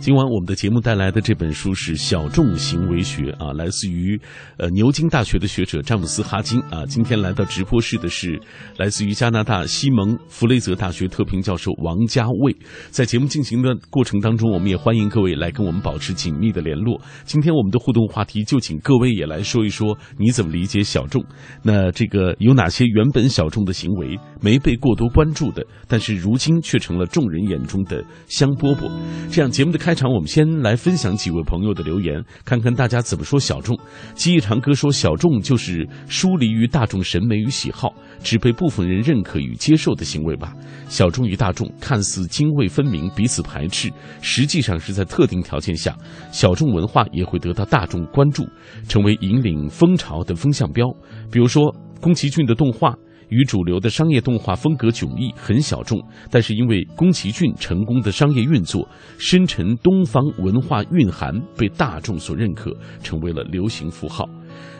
今晚我们的节目带来的这本书是《小众行为学》啊，来自于呃牛津大学的学者詹姆斯哈金啊。今天来到直播室的是来自于加拿大西蒙弗雷泽大学特聘教授王家卫。在节目进行的过程当中，我们也欢迎各位来跟我们保持紧密的联络。今天我们的互动话题就请各位也来说一说你怎么理解小众？那这个有哪些原本小众的行为没被过多关注的，但是如今却成了众人眼中的香饽饽？这样节目的开开场，我们先来分享几位朋友的留言，看看大家怎么说小众。记忆长歌说，小众就是疏离于大众审美与喜好，只被部分人认可与接受的行为吧。小众与大众看似泾渭分明，彼此排斥，实际上是在特定条件下，小众文化也会得到大众关注，成为引领风潮的风向标。比如说，宫崎骏的动画。与主流的商业动画风格迥异，很小众，但是因为宫崎骏成功的商业运作，深沉东方文化蕴含，被大众所认可，成为了流行符号。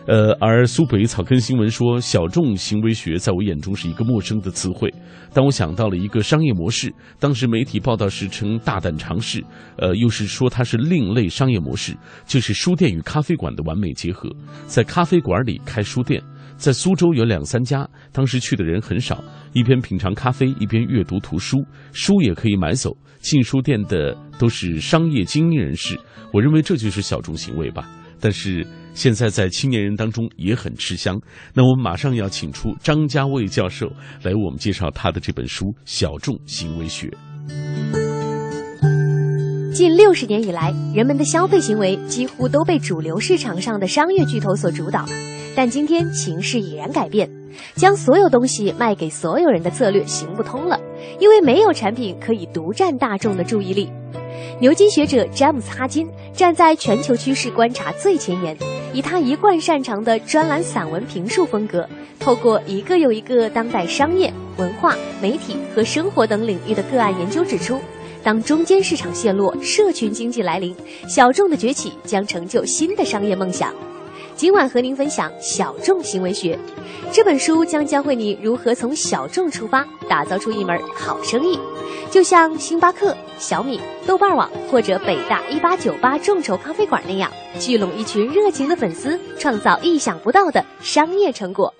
呃，而苏北草根新闻说，小众行为学在我眼中是一个陌生的词汇。当我想到了一个商业模式，当时媒体报道时称大胆尝试，呃，又是说它是另类商业模式，就是书店与咖啡馆的完美结合，在咖啡馆里开书店。在苏州有两三家，当时去的人很少，一边品尝咖啡，一边阅读图书，书也可以买走。进书店的都是商业精英人士，我认为这就是小众行为吧。但是现在在青年人当中也很吃香。那我们马上要请出张家卫教授来为我们介绍他的这本书《小众行为学》。近六十年以来，人们的消费行为几乎都被主流市场上的商业巨头所主导。但今天形势已然改变，将所有东西卖给所有人的策略行不通了，因为没有产品可以独占大众的注意力。牛津学者詹姆斯哈金站在全球趋势观察最前沿，以他一贯擅长的专栏散文评述风格，透过一个又一个当代商业、文化、媒体和生活等领域的个案研究指出，当中间市场陷落、社群经济来临，小众的崛起将成就新的商业梦想。今晚和您分享《小众行为学》这本书，将教会你如何从小众出发，打造出一门好生意。就像星巴克、小米、豆瓣网或者北大一八九八众筹咖啡馆那样，聚拢一群热情的粉丝，创造意想不到的商业成果。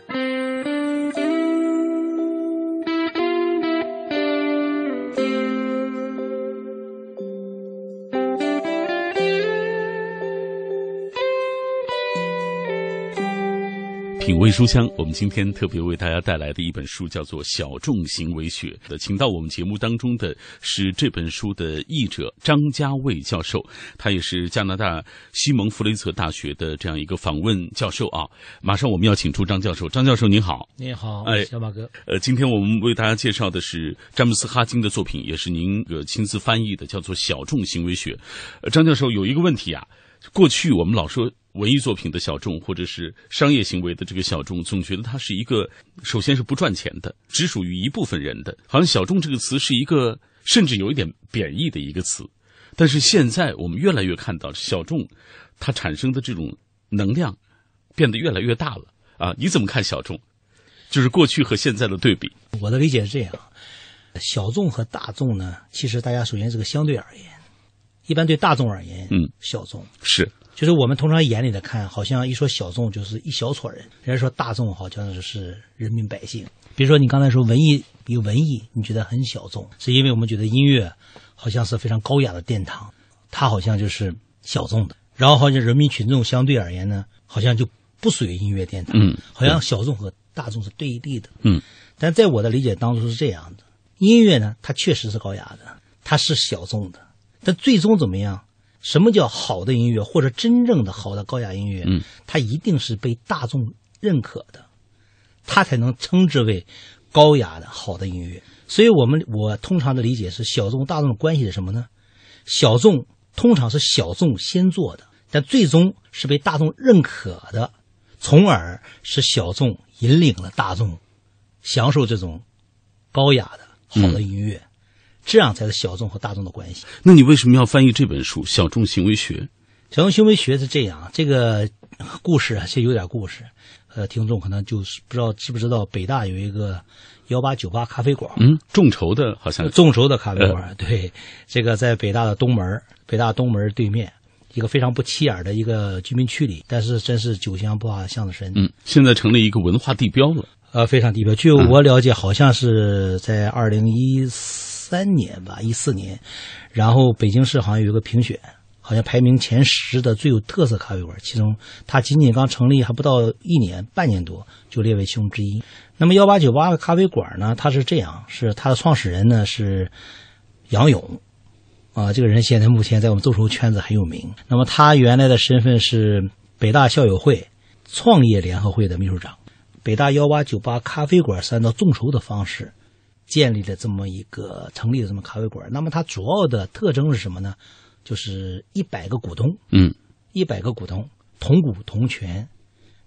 品味书香，我们今天特别为大家带来的一本书叫做《小众行为学》的，请到我们节目当中的是这本书的译者张家卫教授，他也是加拿大西蒙弗雷泽大学的这样一个访问教授啊。马上我们要请出张教授，张教授您好，你好，哎小马哥，呃，今天我们为大家介绍的是詹姆斯哈金的作品，也是您呃亲自翻译的，叫做《小众行为学》。呃，张教授有一个问题啊，过去我们老说。文艺作品的小众，或者是商业行为的这个小众，总觉得它是一个，首先是不赚钱的，只属于一部分人的。好像“小众”这个词是一个，甚至有一点贬义的一个词。但是现在我们越来越看到，小众它产生的这种能量变得越来越大了啊！你怎么看小众？就是过去和现在的对比。我的理解是这样：小众和大众呢，其实大家首先是个相对而言。一般对大众而言，嗯，小众是。就是我们通常眼里的看，好像一说小众就是一小撮人，人家说大众好像就是人民百姓。比如说你刚才说文艺，比如文艺，你觉得很小众，是因为我们觉得音乐好像是非常高雅的殿堂，它好像就是小众的。然后好像人民群众相对而言呢，好像就不属于音乐殿堂，嗯，好像小众和大众是对立的，嗯。但在我的理解当中是这样的：音乐呢，它确实是高雅的，它是小众的，但最终怎么样？什么叫好的音乐，或者真正的好的高雅音乐？嗯，它一定是被大众认可的，它才能称之为高雅的好的音乐。所以，我们我通常的理解是，小众大众的关系是什么呢？小众通常是小众先做的，但最终是被大众认可的，从而使小众引领了大众享受这种高雅的好的音乐。嗯这样才是小众和大众的关系。那你为什么要翻译这本书《小众行为学》？小众行为学是这样，这个故事啊，这有点故事。呃，听众可能就是不知道知不知道，北大有一个幺八九八咖啡馆，嗯，众筹的，好像众筹的咖啡馆。对，这个在北大的东门，北大东门对面，一个非常不起眼的一个居民区里，但是真是酒香不怕巷子深。嗯，现在成了一个文化地标了。呃，非常地标。据我了解，好像是在二零一三年吧，一四年，然后北京市好像有一个评选。好像排名前十的最有特色咖啡馆，其中它仅仅刚成立还不到一年，半年多就列为其中之一。那么幺八九八咖啡馆呢？它是这样，是它的创始人呢是杨勇，啊，这个人现在目前在我们众筹圈子很有名。那么他原来的身份是北大校友会创业联合会的秘书长。北大幺八九八咖啡馆三道众筹的方式建立了这么一个成立的这么咖啡馆。那么它主要的特征是什么呢？就是一百个股东，嗯，一百个股东同股同权，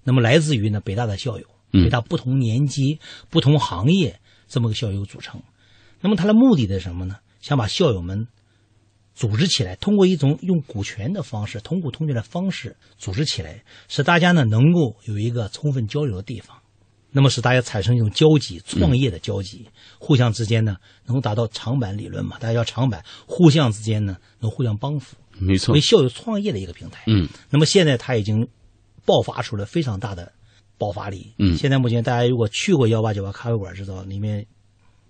那么来自于呢北大的校友，北大不同年级、不同行业这么个校友组成。那么它的目的是什么呢？想把校友们组织起来，通过一种用股权的方式、同股同权的方式组织起来，使大家呢能够有一个充分交流的地方。那么使大家产生一种交集，创业的交集，互相之间呢能够达到长板理论嘛？大家要长板，互相之间呢能互相帮扶，没错，为校友创业的一个平台。嗯，那么现在它已经爆发出了非常大的爆发力。嗯，现在目前大家如果去过幺八九八咖啡馆，知道里面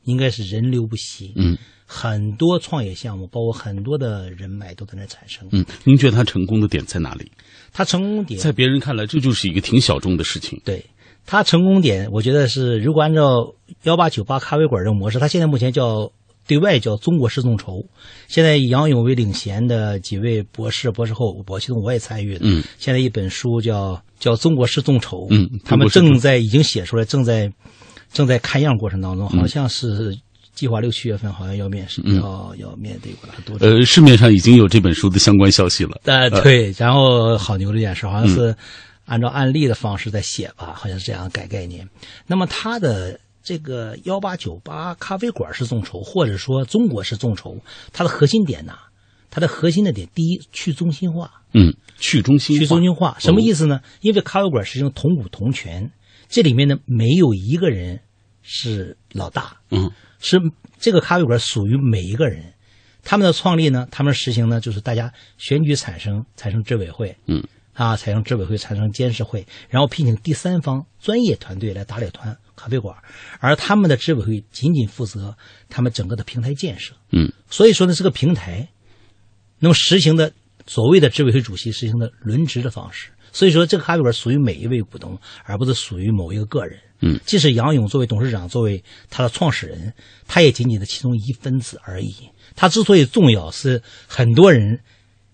应该是人流不息。嗯，很多创业项目，包括很多的人脉都在那产生。嗯，您觉得它成功的点在哪里？它成功点在别人看来，这就是一个挺小众的事情。对。它成功点，我觉得是，如果按照幺八九八咖啡馆这种模式，它现在目前叫对外叫中国式众筹，现在以杨勇为领衔的几位博士、博士后，我其中我也参与了。嗯，现在一本书叫叫中国式众筹，嗯，他们正在已经写出来，正在正在看样过程当中，好像是计划六七月份好像要面试，要要面对过来多。呃，市面上已经有这本书的相关消息了。呃，对，然后好牛这件事，好像是。按照案例的方式在写吧，好像是这样改概念。那么它的这个幺八九八咖啡馆是众筹，或者说中国是众筹，它的核心点呢？它的核心的点，第一去中心化。嗯，去中心去中心化什么意思呢？因为咖啡馆实际上同股同权，这里面呢没有一个人是老大。嗯，是这个咖啡馆属于每一个人。他们的创立呢，他们实行呢就是大家选举产生，产生执委会。嗯。啊，采用执委会产生监事会，然后聘请第三方专业团队来打理团咖啡馆，而他们的执委会仅仅负责他们整个的平台建设。嗯，所以说呢，这个平台，那么实行的所谓的执委会主席实行的轮值的方式。所以说，这个咖啡馆属于每一位股东，而不是属于某一个个人。嗯，即使杨勇作为董事长，作为他的创始人，他也仅仅的其中一分子而已。他之所以重要，是很多人。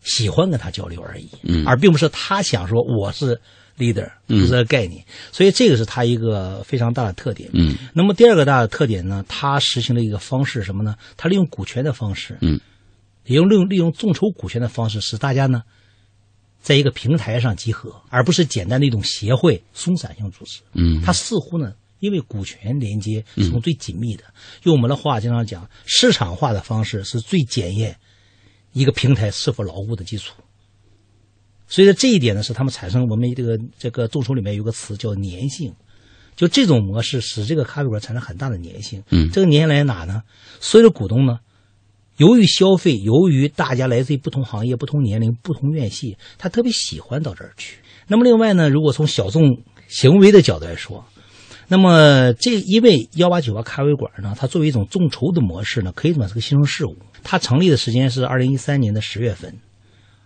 喜欢跟他交流而已，嗯，而并不是他想说我是 leader，不是这个概念，所以这个是他一个非常大的特点，嗯。那么第二个大的特点呢，他实行了一个方式什么呢？他利用股权的方式，嗯，利用利用利用众筹股权的方式，使大家呢，在一个平台上集合，而不是简单的一种协会松散性组织，嗯。他似乎呢，因为股权连接是最紧密的，用我们的话经常讲，市场化的方式是最检验。一个平台是否牢固的基础，所以说这一点呢，是他们产生我们这个这个众筹里面有个词叫粘性，就这种模式使这个咖啡馆产生很大的粘性。嗯，这个粘性来哪呢？所有的股东呢，由于消费，由于大家来自于不同行业、不同年龄、不同院系，他特别喜欢到这儿去。那么另外呢，如果从小众行为的角度来说，那么这因为幺八九八咖啡馆呢，它作为一种众筹的模式呢，可以算是个新生事物。它成立的时间是二零一三年的十月份，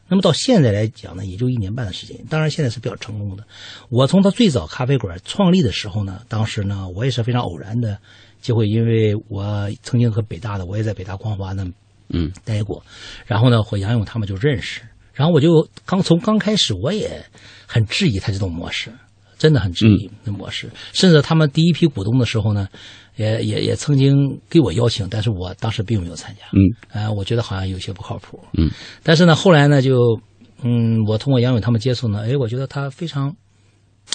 那么到现在来讲呢，也就一年半的时间。当然，现在是比较成功的。我从它最早咖啡馆创立的时候呢，当时呢，我也是非常偶然的机会，因为我曾经和北大的，我也在北大光华呢，嗯，待过。然后呢，和杨勇他们就认识。然后我就刚从刚开始，我也很质疑他这种模式，真的很质疑的模式。甚至他们第一批股东的时候呢。也也也曾经给我邀请，但是我当时并没有参加。嗯，呃，我觉得好像有些不靠谱。嗯，但是呢，后来呢，就嗯，我通过杨勇他们接触呢，哎，我觉得他非常，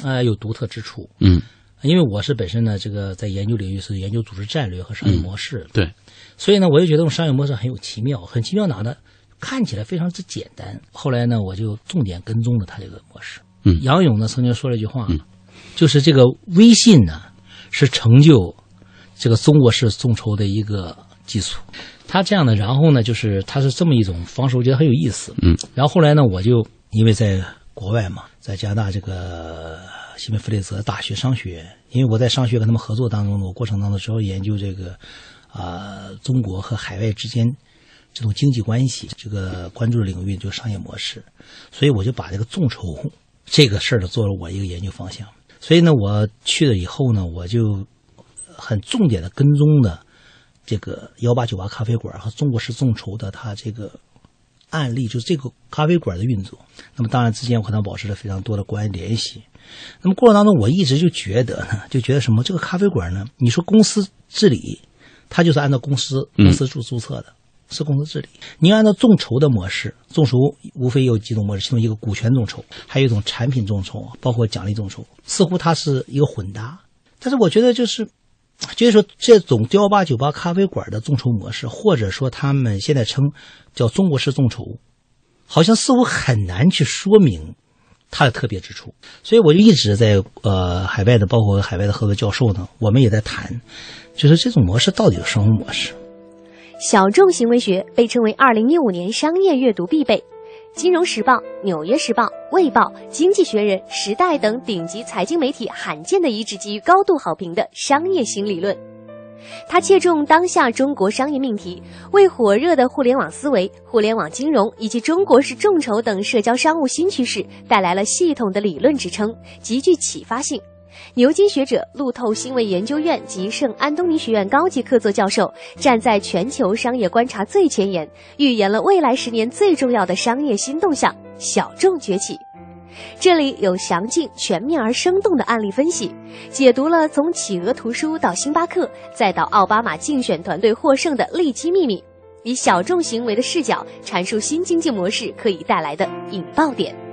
呃，有独特之处。嗯，因为我是本身呢，这个在研究领域是研究组织战略和商业模式。对，所以呢，我就觉得这种商业模式很有奇妙，很奇妙哪呢？看起来非常之简单。后来呢，我就重点跟踪了他这个模式。嗯杨勇呢曾经说了一句话，就是这个微信呢是成就这个中国式众筹的一个基础。他这样的，然后呢，就是他是这么一种方式，我觉得很有意思。嗯，然后后来呢，我就因为在国外嘛，在加拿大这个西门弗雷泽大学商学院，因为我在商学跟他们合作当中，我过程当中主要研究这个啊、中国和海外之间这种经济关系，这个关注的领域就是商业模式，所以我就把这个众筹这个事儿呢做了我一个研究方向。所以呢，我去了以后呢，我就很重点的跟踪的这个幺八九八咖啡馆和中国式众筹的它这个案例，就是这个咖啡馆的运作。那么当然之间我和他保持了非常多的关系联系。那么过程当中，我一直就觉得呢，就觉得什么这个咖啡馆呢，你说公司治理，它就是按照公司公司注注册的。是公司治理，你按照众筹的模式，众筹无非有几种模式，其中一个股权众筹，还有一种产品众筹，包括奖励众筹，似乎它是一个混搭。但是我觉得就是就是说，这种幺八九八咖啡馆的众筹模式，或者说他们现在称叫中国式众筹，好像似乎很难去说明它的特别之处。所以我就一直在呃海外的，包括海外的合作教授呢，我们也在谈，就是这种模式到底是什么模式？小众行为学被称为2015年商业阅读必备，《金融时报》《纽约时报》《卫报》《经济学人》《时代》等顶级财经媒体罕见的一致给予高度好评的商业新理论。它切中当下中国商业命题，为火热的互联网思维、互联网金融以及中国式众筹等社交商务新趋势带来了系统的理论支撑，极具启发性。牛津学者、路透新闻研究院及圣安东尼学院高级客座教授，站在全球商业观察最前沿，预言了未来十年最重要的商业新动向——小众崛起。这里有详尽、全面而生动的案例分析，解读了从企鹅图书到星巴克，再到奥巴马竞选团队获胜的利基秘密，以小众行为的视角阐述新经济模式可以带来的引爆点。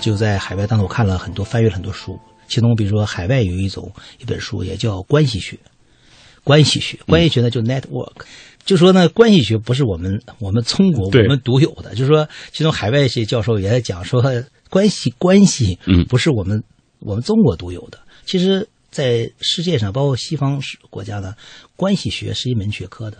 就在海外当中，我看了很多，翻阅了很多书，其中比如说海外有一种一本书也叫关系学，关系学，关系学呢就 network，、就说呢关系学不是我们我们中国我们独有的，就是说其中海外一些教授也在讲说关系关系嗯。不是我们、我们中国独有的，其实在世界上包括西方国家呢，关系学是一门学科的，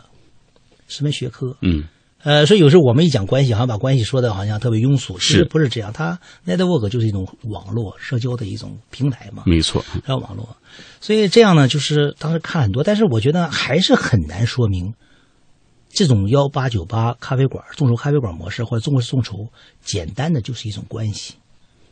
是门学科，嗯呃，所以有时候我们一讲关系，好像把关系说的好像特别庸俗，其实不是这样。它 network 就是一种网络社交的一种平台嘛，没错，还有网络。所以这样呢，就是当时看很多，但是我觉得还是很难说明这种幺八九八咖啡馆、众筹咖啡馆模式或者众筹，简单的就是一种关系。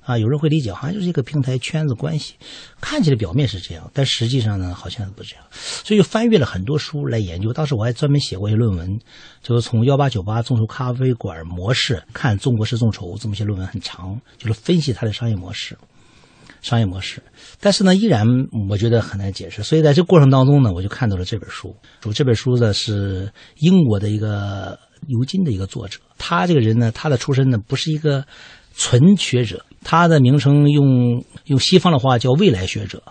啊，有人会理解，好像就是一个平台圈子关系，看起来表面是这样，但实际上呢，好像不是这样。所以就翻阅了很多书来研究。当时我还专门写过一些论文，就是从幺八九八众筹咖啡馆模式看中国式众筹这么些论文很长，就是分析它的商业模式。商业模式，但是呢，依然我觉得很难解释。所以在这过程当中呢，我就看到了这本书。主这本书呢是英国的一个牛津的一个作者，他这个人呢，他的出身呢不是一个纯学者，他的名称用用西方的话叫未来学者，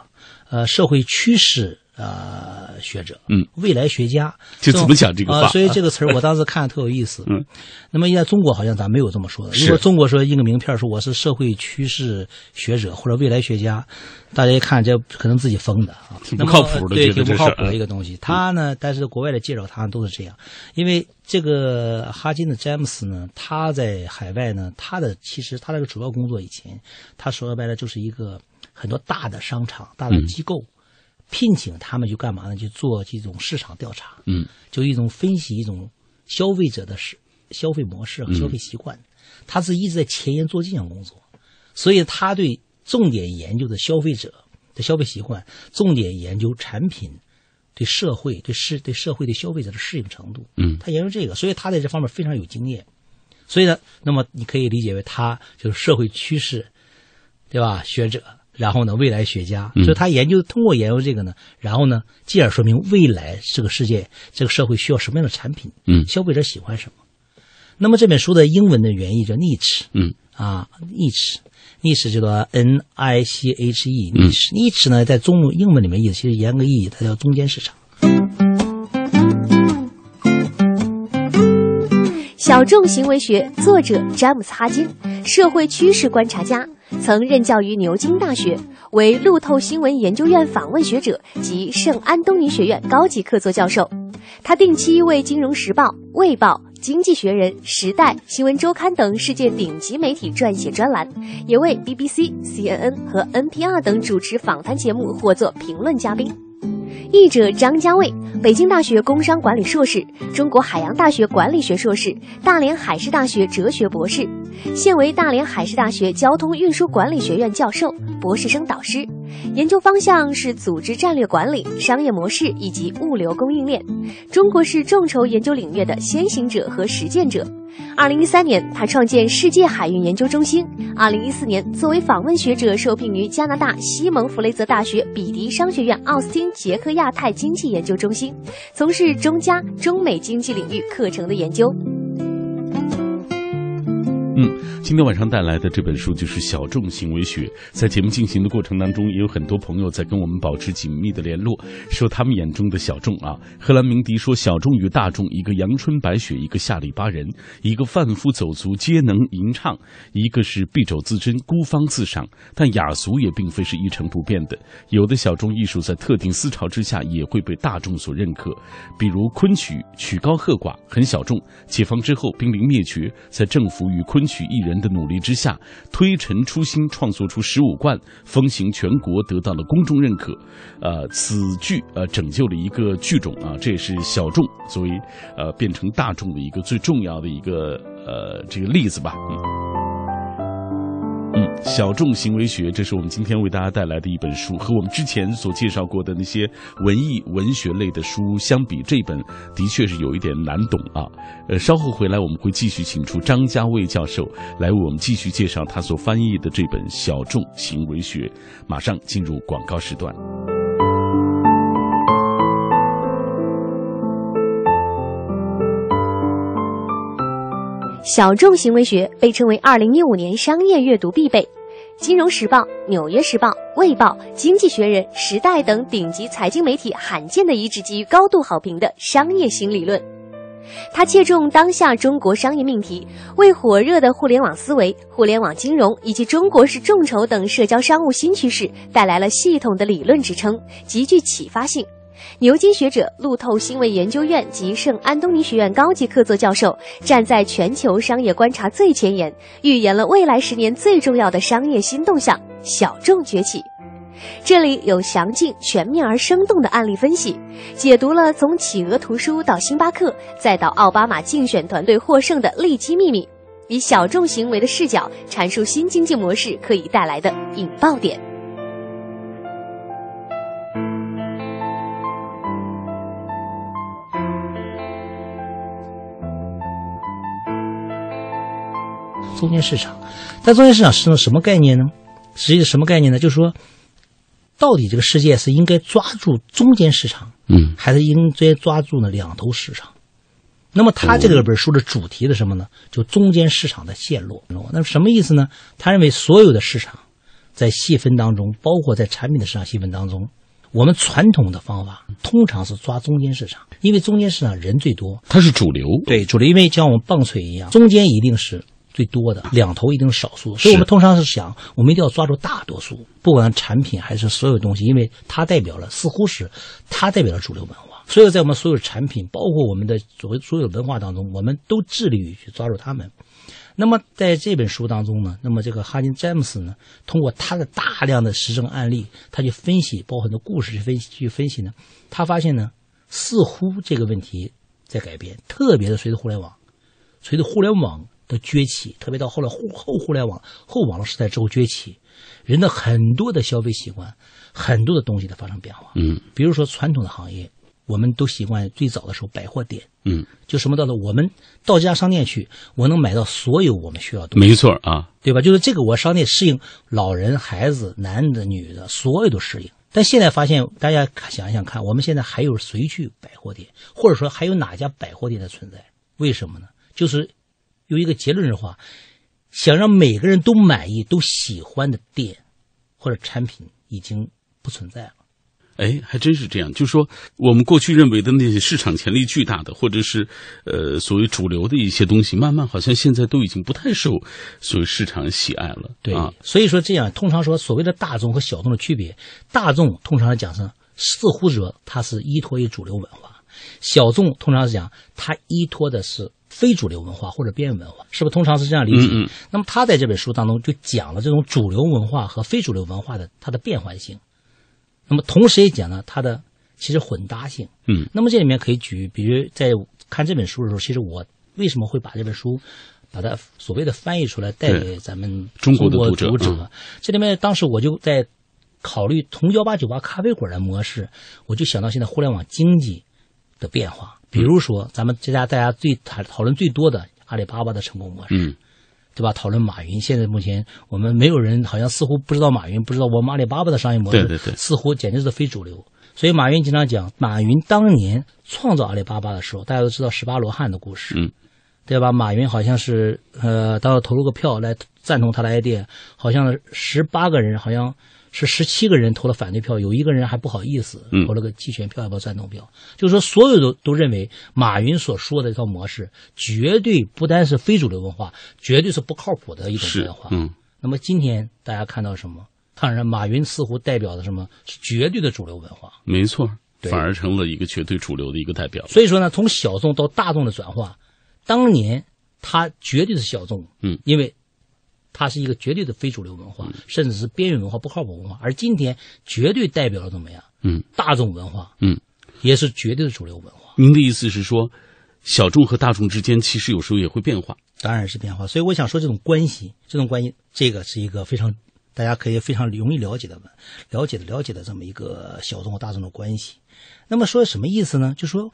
呃，社会趋势呃学者，嗯，未来学家，就怎么讲这个话啊所以这个词儿我 当时看特有意思。嗯，那么现在中国好像咱没有这么说的。是如果中国说印个名片说我是社会趋势学者或者未来学家，大家一看这可能自己疯的啊，挺不靠谱的对，挺不靠谱的一个东西。他呢，但是国外的介绍他都是这样，因为这个哈金的詹姆斯呢，他在海外呢，他的其实他这个主要工作以前，他说白了就是一个很多大的商场、大的机构。聘请他们去干嘛呢？去做这种市场调查，嗯，就一种分析一种消费者的是消费模式和消费习惯。他是一直在前沿做这项工作，所以他对重点研究的消费者的消费习惯，重点研究产品对社会、对市、对社会、对消费者的适应程度。嗯他研究这个，所以他在这方面非常有经验。所以呢，那么你可以理解为他就是社会趋势，对吧？学者。然后呢，未来学家，嗯。所以他研究通过研究这个呢，然后呢，进而说明未来这个世界、这个社会需要什么样的产品，嗯。消费者喜欢什么。那么这本书的英文的原意叫 niche，嗯。啊，niche，niche 叫做 n i c h e，niche，niche 呢在中文英文里面意思其实严格意义它叫中间市场。小众行为学作者詹姆斯哈金，社会趋势观察家，曾任教于牛津大学，为路透新闻研究院访问学者及圣安东尼学院高级客座教授。他定期为《金融时报》《卫报》。经济学人、时代、新闻周刊等世界顶级媒体撰写专栏，也为 BBC、CNN 和 NPR 等主持访谈节目或做评论嘉宾。译者张家卫，北京大学工商管理硕士，中国海洋大学管理学硕士，大连海事大学哲学博士，现为大连海事大学交通运输管理学院教授、博士生导师。研究方向是组织战略管理、商业模式以及物流供应链。中国是众筹研究领域的先行者和实践者。二零一三年，他创建世界海运研究中心。二零一四年，作为访问学者受聘于加拿大西蒙弗雷泽大学比迪商学院奥斯汀捷克亚太经济研究中心，从事中加、中美经济领域课程的研究。嗯，今天晚上带来的这本书就是《小众行为学》。在节目进行的过程当中，也有很多朋友在跟我们保持紧密的联络，说他们眼中的小众啊。荷兰鸣笛说：“小众与大众，一个阳春白雪，一个下里巴人，一个贩夫走卒皆能吟唱，一个是敝帚自珍，孤芳自赏。但雅俗也并非是一成不变的，有的小众艺术在特定思潮之下也会被大众所认可。比如昆曲，曲高和寡，很小众。解放之后濒临灭绝，在政府与昆曲艺人的努力之下，推陈出新，创作出十五贯，风行全国，得到了公众认可。呃，此剧呃拯救了一个剧种啊，这也是小众作为呃变成大众的一个最重要的一个呃这个例子吧。嗯。嗯，小众行为学，这是我们今天为大家带来的一本书，和我们之前所介绍过的那些文艺文学类的书相比，这本的确是有一点难懂啊。呃，稍后回来我们会继续请出张家卫教授来为我们继续介绍他所翻译的这本小众行为学。马上进入广告时段。小众行为学被称为2015年商业阅读必备，《金融时报》《纽约时报》《卫报》《经济学人》《时代》等顶级财经媒体罕见的一致给予高度好评的商业新理论。它切中当下中国商业命题，为火热的互联网思维、互联网金融以及中国式众筹等社交商务新趋势带来了系统的理论支撑，极具启发性。牛津学者、路透新闻研究院及圣安东尼学院高级客座教授，站在全球商业观察最前沿，预言了未来十年最重要的商业新动向——小众崛起。这里有详尽、全面而生动的案例分析，解读了从企鹅图书到星巴克，再到奥巴马竞选团队获胜的利基秘密，以小众行为的视角阐述新经济模式可以带来的引爆点。中间市场，但中间市场是什么概念呢？实际是什么概念呢？就是说，到底这个世界是应该抓住中间市场，嗯，还是应该抓住呢两头市场？那么，他这个本书的主题是什么呢？就中间市场的陷落。那什么意思呢？他认为所有的市场在细分当中，包括在产品的市场细分当中，我们传统的方法通常是抓中间市场，因为中间市场人最多，它是主流。对，主流，因为像我们棒槌一样，中间一定是。最多的两头一定是少数，所以我们通常是想，我们一定要抓住大多数，不管产品还是所有东西，因为它代表了，似乎是它代表了主流文化。所以在我们所有产品，包括我们的所所有文化当中，我们都致力于去抓住他们。那么在这本书当中呢，那么这个哈金詹姆斯呢，通过他的大量的实证案例，他去分析，包括很多故事去分析去分析呢，他发现呢，似乎这个问题在改变，特别的随着互联网，随着互联网。的崛起，特别到后来互后互联网后网络时代之后崛起，人的很多的消费习惯，很多的东西在发生变化。嗯，比如说传统的行业，我们都习惯最早的时候百货店。嗯，就什么到了我们到这家商店去，我能买到所有我们需要的东西。没错啊，对吧？就是这个我商店适应老人、孩子、男的、女的，所有都适应。但现在发现，大家想一想看，我们现在还有谁去百货店，或者说还有哪家百货店的存在？为什么呢？就是。有一个结论的话，想让每个人都满意、都喜欢的店或者产品已经不存在了。哎，还真是这样。就是说我们过去认为的那些市场潜力巨大的，或者是呃所谓主流的一些东西，慢慢好像现在都已经不太受所谓市场喜爱了。对，啊，所以说这样，通常说所谓的大众和小众的区别，大众通常来讲是似乎说它是依托于主流文化，小众通常是讲它依托的是非主流文化或者边缘文化，是不是？通常是这样理解。嗯嗯那么他在这本书当中就讲了这种主流文化和非主流文化的它的变换性，那么同时也讲了它的其实混搭性。嗯，那么这里面可以举，比如在看这本书的时候，其实我为什么会把这本书把它所谓的翻译出来带给咱们中国的读读者嗯这里面当时我就在考虑从幺八九八咖啡馆的模式，我就想到现在互联网经济的变化，比如说咱们这家大家最讨讨论最多的阿里巴巴的成功模式。嗯，对吧？讨论马云，现在目前我们没有人好像似乎不知道马云，不知道我们阿里巴巴的商业模式，对对对似乎简直是非主流。所以马云经常讲，马云当年创造阿里巴巴的时候，大家都知道十八罗汉的故事，嗯，对吧？马云好像是呃，当时投了个票来赞同他的 idea，好像十八个人，好像是十七个人投了反对票，有一个人还不好意思嗯投了个弃权票，要不要赞同票？就是说，所有的都认为马云所说的这套模式，绝对不单是非主流文化，绝对是不靠谱的一种文化。嗯，那么今天大家看到什么？当然，马云似乎代表的什么是绝对的主流文化。没错，对反而成了一个绝对主流的一个代表。所以说呢，从小众到大众的转化，当年他绝对是小众，嗯，因为它是一个绝对的非主流文化，甚至是边缘文化、不靠谱文化，而今天绝对代表了怎么样？嗯，大众文化，嗯，也是绝对的主流文化，您的意思是说，小众和大众之间其实有时候也会变化。当然是变化。所以我想说，这种关系，这种关系，这个是一个非常大家可以非常容易了解的、了解的、了解的这么一个小众和大众的关系。那么说什么意思呢？就说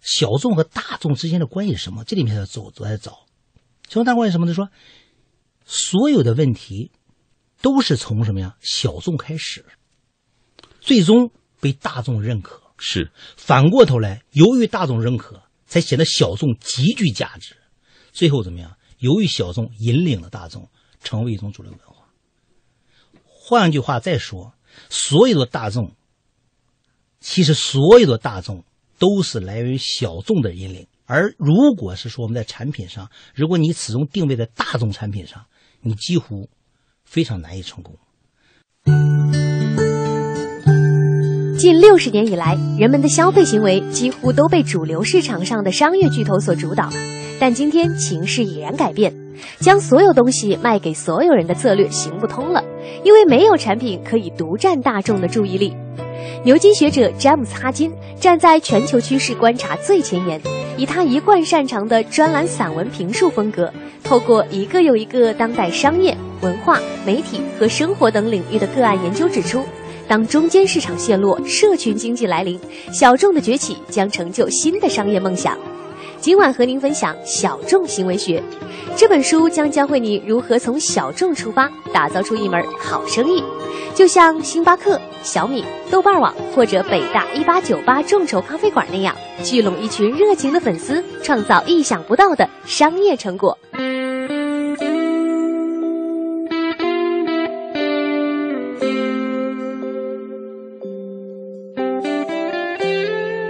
小众和大众之间的关系是什么？这里面要走走来找。小众大众关系什么呢？就说所有的问题都是从什么呀？小众开始，最终被大众认可。是，反过头来，由于大众认可，才显得小众极具价值。最后怎么样？由于小众引领了大众，成为一种主流文化。换句话再说，所有的大众，其实所有的大众都是来源于小众的引领。而如果是说我们在产品上，如果你始终定位在大众产品上，你几乎非常难以成功。近六十年以来，人们的消费行为几乎都被主流市场上的商业巨头所主导。但今天情势已然改变，将所有东西卖给所有人的策略行不通了，因为没有产品可以独占大众的注意力。牛津学者詹姆斯·哈金站在全球趋势观察最前沿，以他一贯擅长的专栏散文评述风格，透过一个又一个当代商业、文化、媒体和生活等领域的个案研究指出，当中间市场陷落、社群经济来临，小众的崛起将成就新的商业梦想。今晚和您分享《小众行为学》这本书，将教会你如何从小众出发，打造出一门好生意。就像星巴克、小米、豆瓣网或者北大一八九八众筹咖啡馆那样，聚拢一群热情的粉丝，创造意想不到的商业成果。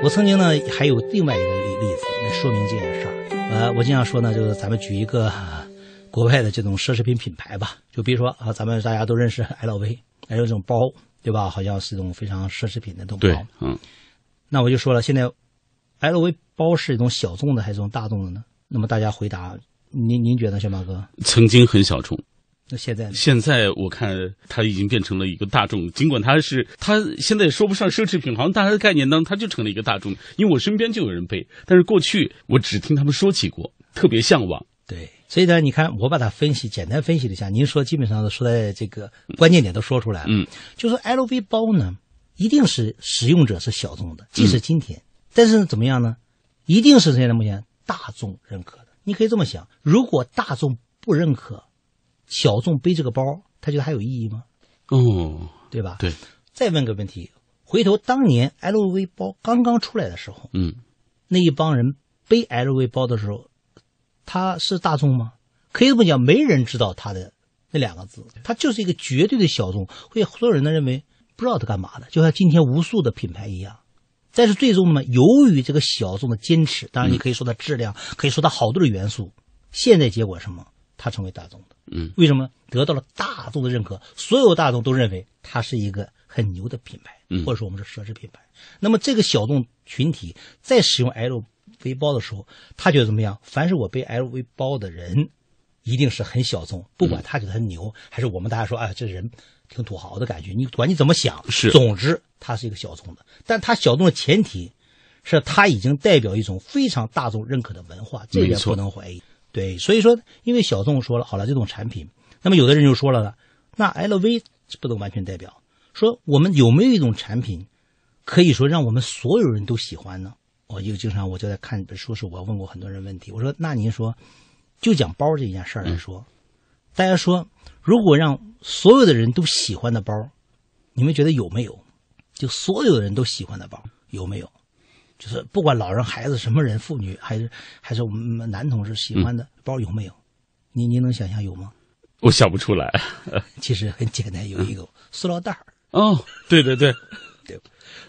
我曾经呢还有另外一个例例子来说明这件事儿。呃，我经常说呢，就是咱们举一个、啊国外的这种奢侈品品牌吧，就比如说啊，咱们大家都认识 LV，还有这种包，对吧？好像是一种非常奢侈品的这种对包。，嗯，那我就说了，现在 LV 包是一种小众的还是一种大众的呢？那么大家回答，您您觉得，小马哥？曾经很小众，那现在呢？现在我看它已经变成了一个大众，尽管它是它现在也说不上奢侈品，好像大家的概念当中它就成了一个大众。因为我身边就有人背，但是过去我只听他们说起过，特别向往。对，所以呢，你看我把它分析，简单分析了一下，您说基本上都说在这个关键点都说出来了。嗯，就说 LV 包呢，一定是使用者是小众的，即使今天，但是怎么样呢？一定是现在目前大众认可的。你可以这么想，如果大众不认可，小众背这个包，他觉得还有意义吗？嗯，对吧？对，再问个问题，回头当年 LV 包刚刚出来的时候，嗯，那一帮人背 LV 包的时候，他是大众吗？可以这么讲，没人知道他的那两个字，他就是一个绝对的小众，会所有人都认为不知道他干嘛的，就像今天无数的品牌一样。但是最终呢，由于这个小众的坚持，当然你可以说它质量，可以说它好多的元素，现在结果什么？它成为大众的。嗯，为什么得到了大众的认可？所有大众都认为它是一个很牛的品牌，嗯或者说我们是奢侈品牌。那么这个小众群体在使用 LV 包的时候，他觉得怎么样？凡是我背 LV 包的人，一定是很小众，不管他觉得很牛，还是我们大家说，啊，这人挺土豪的感觉。你管你怎么想，是总之他是一个小众的，但他小众的前提是他已经代表一种非常大众认可的文化，这点不能怀疑。对，所以说，因为小宋说了好了，这种产品，那么有的人就说了呢，那 LV 不能完全代表，说我们有没有一种产品，可以说让我们所有人都喜欢呢？我就经常我就在看一本书时，我问过很多人问题，我说那您说，就讲包这件事儿来说，大家说如果让所有的人都喜欢的包，你们觉得有没有？就所有的人都喜欢的包有没有？就是不管老人、孩子、什么人、妇女，还是还是我们男同志喜欢的包有没有？你你能想象有吗？我想不出来。其实很简单，有一个塑料袋儿，哦，对对对，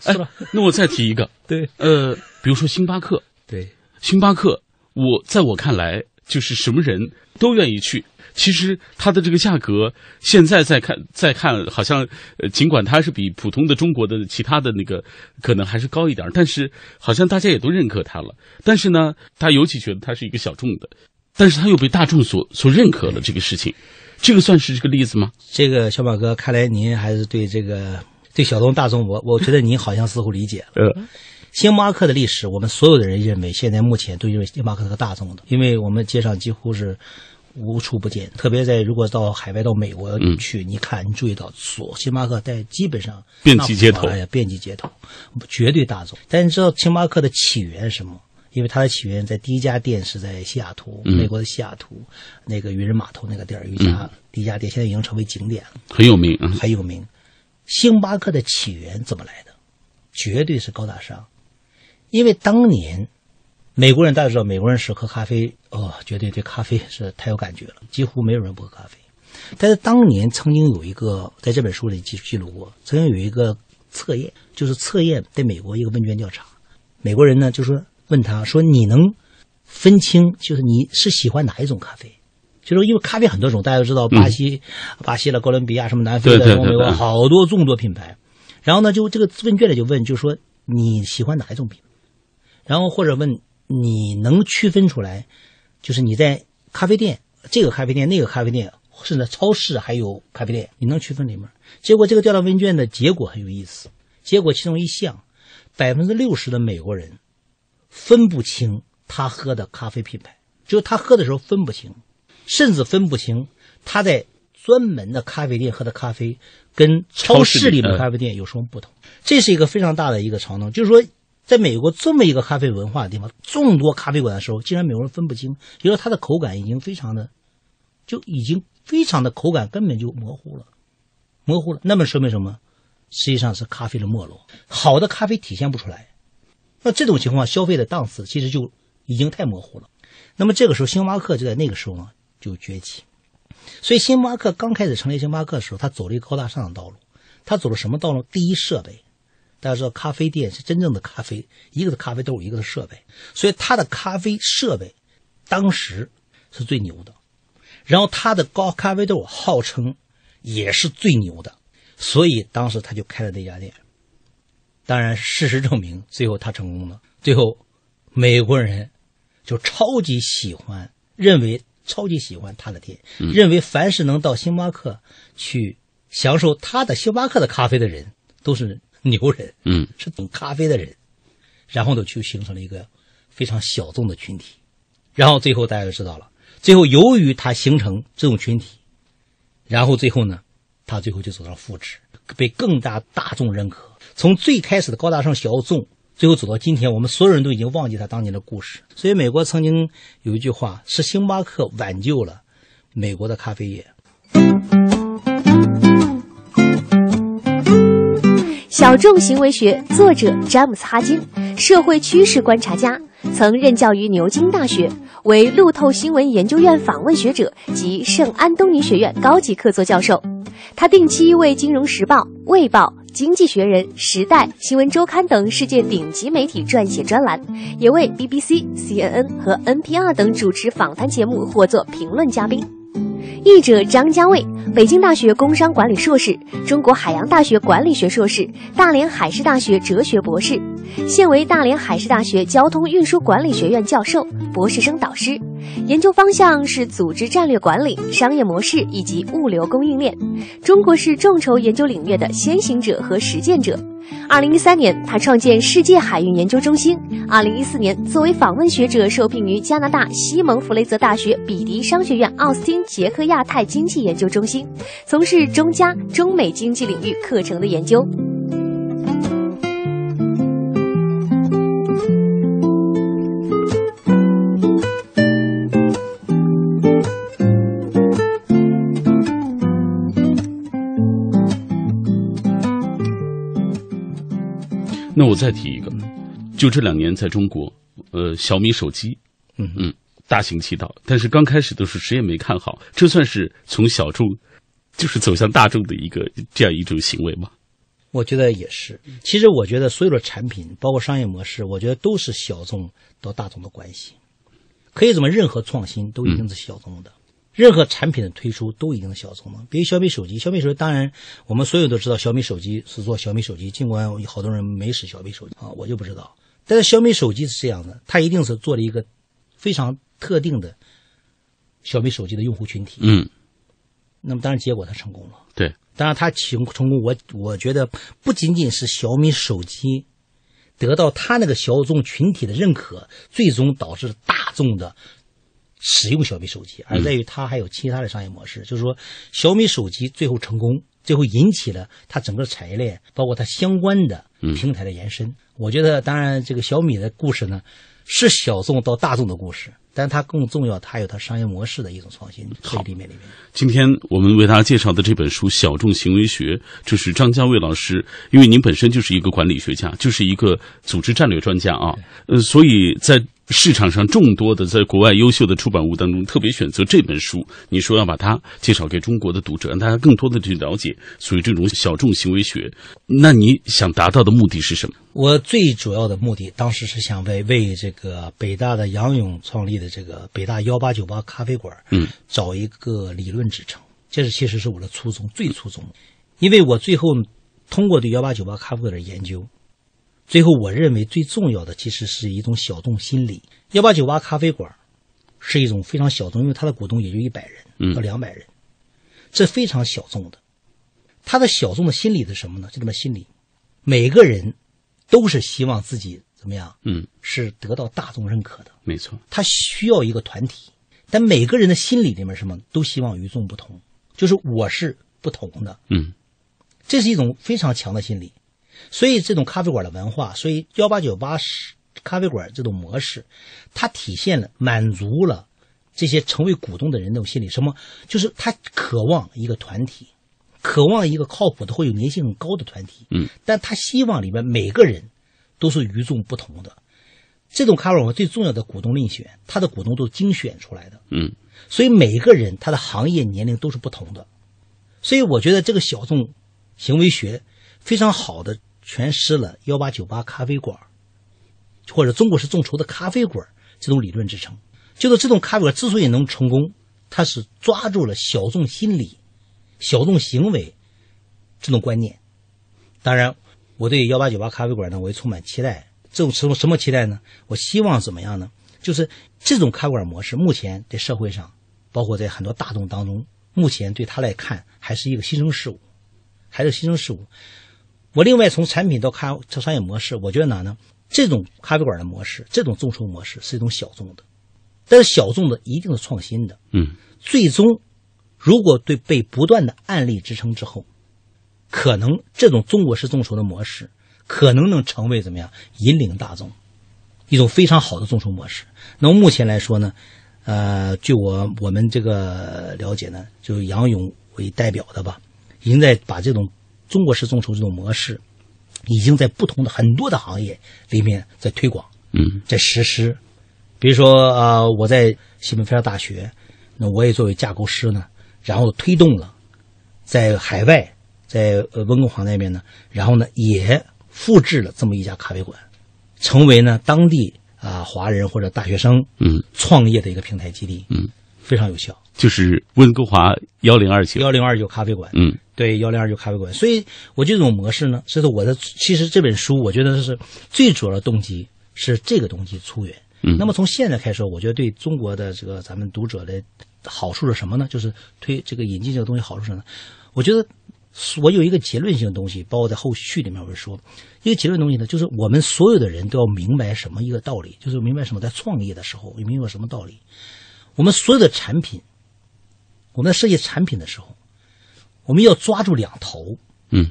哎塑料，那我再提一个，对呃，比如说星巴克，对星巴克，我在我看来，就是什么人都愿意去。其实它的这个价格，现在再看再看，好像呃，尽管它是比普通的中国的其他的那个可能还是高一点，但是好像大家也都认可它了。但是呢，他尤其觉得它是一个小众的，但是它又被大众所所认可了这个事情，这个算是这个例子吗？这个小马哥，看来您还是对这个对小众大众，我我觉得您好像似乎理解了。呃，星巴克的历史，我们所有的人认为，现在目前都认为星巴克是个大众的，因为我们街上几乎是无处不见。特别在如果到海外到美国嗯去，你看你注意到，所星巴克在基本上遍及街头哎呀，遍及街头，绝对大众。但你知道星巴克的起源是什么？因为它的起源在第一家店是在西雅图，嗯美国的西雅图那个渔人码头那个地儿有一家、第一家店，现在已经成为景点了。很有名啊。很有名。星巴克的起源怎么来的？绝对是高大上，因为当年美国人大家知道，美国人是喝咖啡，哦，绝对对咖啡是太有感觉了，几乎没有人不喝咖啡。但是当年曾经有一个在这本书里记记录过，曾经有一个测验，就是测验在美国一个问卷调查，美国人呢就说问他说你能分清，就是你是喜欢哪一种咖啡？就是因为咖啡很多种，大家都知道巴西、巴西了、哥伦比亚什么南非的、美国对对好多众多品牌。然后呢，就这个问卷里就问，就说你喜欢哪一种品牌？然后或者问你能区分出来，就是你在咖啡店这个咖啡店、那个咖啡店，甚至超市还有咖啡店，你能区分里面？结果这个调查问卷的结果很有意思，结果其中一项，百分之六十的美国人分不清他喝的咖啡品牌，就是他喝的时候分不清，甚至分不清他在专门的咖啡店喝的咖啡跟超市里的咖啡店有什么不同。这是一个非常大的一个潮能，就是说，在美国这么一个咖啡文化的地方，众多咖啡馆的时候，竟然美国人分不清，因为它的口感已经非常的，就已经非常的口感根本就模糊了，模糊了。那么说明什么？实际上是咖啡的没落，好的咖啡体现不出来。那这种情况，消费的档次其实就已经太模糊了。那么这个时候，星巴克就在那个时候呢就崛起。所以，星巴克刚开始成立星巴克的时候，他走了一个高大上的道路。他走了什么道路？第一，设备。大家知道，咖啡店是真正的咖啡，一个是咖啡豆，一个是设备。所以，他的咖啡设备当时是最牛的。然后，他的高咖啡豆号称也是最牛的。所以，当时他就开了那家店。当然，事实证明，最后他成功了。最后，美国人就超级喜欢，认为超级喜欢他的店，认为凡是能到星巴克去享受他的星巴克的咖啡的人，都是牛人，嗯，是懂咖啡的人。然后呢，就形成了一个非常小众的群体。然后最后大家就知道了，最后由于他形成这种群体，然后最后呢，他最后就走到复制，被更大大众认可。从最开始的高大上小众，最后走到今天，我们所有人都已经忘记他当年的故事。所以，美国曾经有一句话是星巴克挽救了美国的咖啡业。小众行为学作者詹姆斯哈金，社会趋势观察家，曾任教于牛津大学，为路透新闻研究院访问学者及圣安东尼学院高级客座教授。他定期为《金融时报》《卫报》《经济学人》《时代》《新闻周刊》等世界顶级媒体撰写专栏，也为 BBC、CNN 和 NPR 等主持访谈节目或做评论嘉宾。译者张家卫，北京大学工商管理硕士，中国海洋大学管理学硕士，大连海事大学哲学博士，现为大连海事大学交通运输管理学院教授、博士生导师，研究方向是组织战略管理、商业模式以及物流供应链，中国式众筹研究领域的先行者和实践者。二零一三年，他创建世界海运研究中心。二零一四年，作为访问学者受聘于加拿大西蒙弗雷泽大学比迪商学院奥斯汀捷克亚太经济研究中心，从事中加、中美经济领域课程的研究。那我再提一个，就这两年在中国，呃，小米手机，嗯嗯，大行其道，但是刚开始的时候谁也没看好，这算是从小众，就是走向大众的一个这样一种行为吗？我觉得也是。其实我觉得所有的产品，包括商业模式，我觉得都是小众到大众的关系。可以怎么？任何创新都一定是小众的，任何产品的推出都一定是小众的。比如小米手机，小米手机当然我们所有都知道，小米手机是做小米手机，尽管有好多人没使小米手机啊，我就不知道。但是小米手机是这样的，它一定是做了一个非常特定的小米手机的用户群体。嗯，那么当然结果它成功了。对，当然它成成功，我我觉得不仅仅是小米手机得到它那个小众群体的认可，最终导致大众的使用小米手机，而在于它还有其他的商业模式。就是说，小米手机最后成功，最后引起了它整个产业链，包括它相关的平台的延伸。我觉得，当然这个小米的故事呢，是小众到大众的故事，但它更重要，它有它商业模式的一种创新好里面里面。今天我们为大家介绍的这本书《小众行为学》，就是张家卫老师，因为您本身就是一个管理学家，就是一个组织战略专家啊，呃，所以在市场上众多的在国外优秀的出版物当中，特别选择这本书，你说要把它介绍给中国的读者，让大家更多的去了解属于这种小众行为学。那你想达到的目的是什么？我最主要的目的，当时是想为为这个北大的杨勇创立的这个北大幺八九八咖啡馆，嗯，找一个理论支撑。这是其实是我的初衷，最初衷。因为我最后通过对幺八九八咖啡馆的研究，最后我认为最重要的其实是一种小众心理。幺八九八咖啡馆是一种非常小众，因为它的股东也就一百人到两百人，这非常小众的。他的小众的心理是什么呢？就这么心理，每个人都是希望自己怎么样？嗯，是得到大众认可的。没错，他需要一个团体，但每个人的心理里面什么都希望与众不同，就是我是不同的。嗯，这是一种非常强的心理。所以这种咖啡馆的文化，所以幺八九八咖啡馆这种模式，它体现了满足了这些成为股东的人那种心理。什么？就是他渴望一个团体。渴望一个靠谱的、会有粘性很高的团体，嗯，但他希望里面每个人都是与众不同的。这种咖啡馆最重要的股东遴选，他的股东都是精选出来的，嗯，所以每个人他的行业年龄都是不同的。所以我觉得这个小众行为学非常好的全失了幺八九八咖啡馆或者中国式众筹的咖啡馆这种理论支撑。就是这种咖啡馆之所以能成功，它是抓住了小众心理。小众行为这种观念，当然，我对幺八九八咖啡馆呢，我也充满期待。这种什么什么期待呢？我希望怎么样呢？就是这种咖啡馆模式，目前在社会上，包括在很多大众当中，目前对他来看还是一个新生事物，还是新生事物。我另外从产品到咖到商业模式，我觉得哪呢？这种咖啡馆的模式，这种众筹模式是一种小众的，但是小众的一定是创新的。嗯，最终。如果对被不断的案例支撑之后，可能这种中国式众筹的模式，可能能成为怎么样引领大众，一种非常好的众筹模式。那么目前来说呢，呃，据我我们这个了解呢，就杨勇为代表的吧，已经在把这种中国式众筹这种模式，已经在不同的很多的行业里面在推广，嗯，在实施，比如说啊、呃我在西北非常大学，那我也作为架构师呢，然后推动了在海外，在呃温哥华那边呢，然后呢也复制了这么一家咖啡馆，成为呢当地啊、华人或者大学生嗯。创业的一个平台基地，嗯，非常有效。就是温哥华幺零二九，幺零二九咖啡馆，嗯对，幺零二九咖啡馆。所以我这种模式呢，这是我的。其实这本书，我觉得是最主要的动机是这个东西出源。嗯那么从现在开始，我觉得对中国的这个咱们读者的好处是什么呢？就是推这个引进这个东西好处是什么呢？我觉得我有一个结论性的东西，包括在后续里面我会说，一个结论东西呢，就是我们所有的人都要明白什么一个道理，就是明白什么在创业的时候，明白什么道理。我们所有的产品，我们在设计产品的时候，我们要抓住两头，嗯，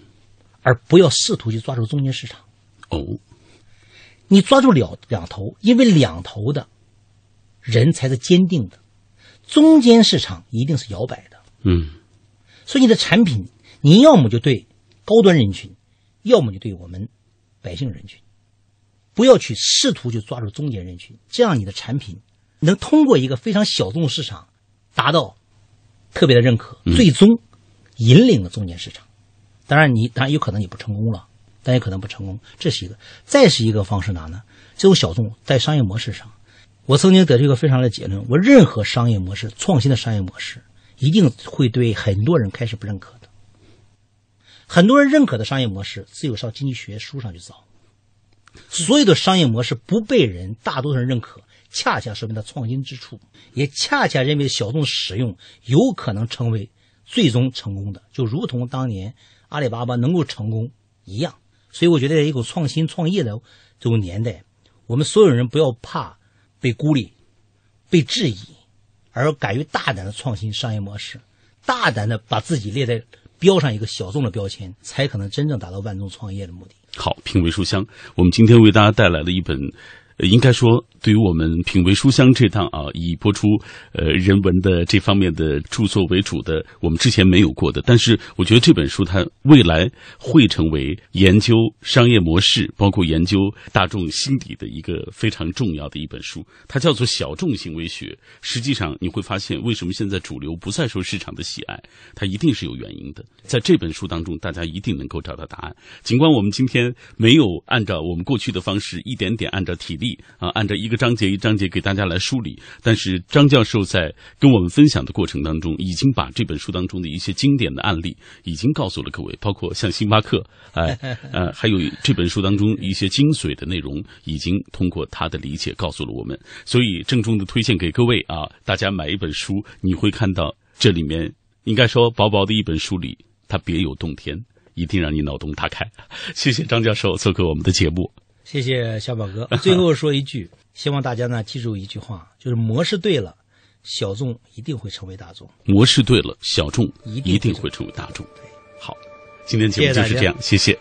而不要试图去抓住中间市场。哦，你抓住两两头，因为两头的人才是坚定的，中间市场一定是摇摆的。嗯。所以你的产品，你要么就对高端人群，要么就对我们百姓人群，不要去试图去抓住中间人群，这样你的产品能通过一个非常小众市场达到特别的认可，最终引领了中间市场。当然你，当然有可能你不成功了，但也可能不成功，这是一个。再是一个方式哪呢？这种小众在商业模式上，我曾经得出一个非常的结论：我任何商业模式、创新的商业模式，一定会对很多人开始不认可的。很多人认可的商业模式，只有上经济学书上去找。所有的商业模式不被人大多数人认可，恰恰说明它创新之处，也恰恰认为小众使用有可能成为最终成功的，就如同当年阿里巴巴能够成功一样。所以我觉得，在一个创新创业的这种年代，我们所有人不要怕被孤立、被质疑，而敢于大胆的创新商业模式，大胆的把自己列在标上一个小众的标签，才可能真正达到万众创业的目的。好，品味书香，我们今天为大家带来了一本，应该说对于我们品味书香这档啊，以播出呃人文的这方面的著作为主的，我们之前没有过的。但是我觉得这本书它未来会成为研究商业模式，包括研究大众心理的一个非常重要的一本书。它叫做小众行为学。实际上你会发现，为什么现在主流不再受市场的喜爱，它一定是有原因的。在这本书当中，大家一定能够找到答案。尽管我们今天没有按照我们过去的方式，一点点按照体力啊，按照一个章节一章节给大家来梳理，但是张教授在跟我们分享的过程当中，已经把这本书当中的一些经典的案例已经告诉了各位，包括像星巴克，哎呃，还有这本书当中一些精髓的内容，已经通过他的理解告诉了我们。所以郑重的推荐给各位啊，大家买一本书，你会看到这里面应该说薄薄的一本书里，它别有洞天。一定让你脑洞大开，谢谢张教授做客我们的节目。谢谢小宝哥。最后说一句，希望大家呢记住一句话，就是模式对了，小众一定会成为大众。模式对了，小众一定一定会成为大众。好，今天节目就是这样，谢谢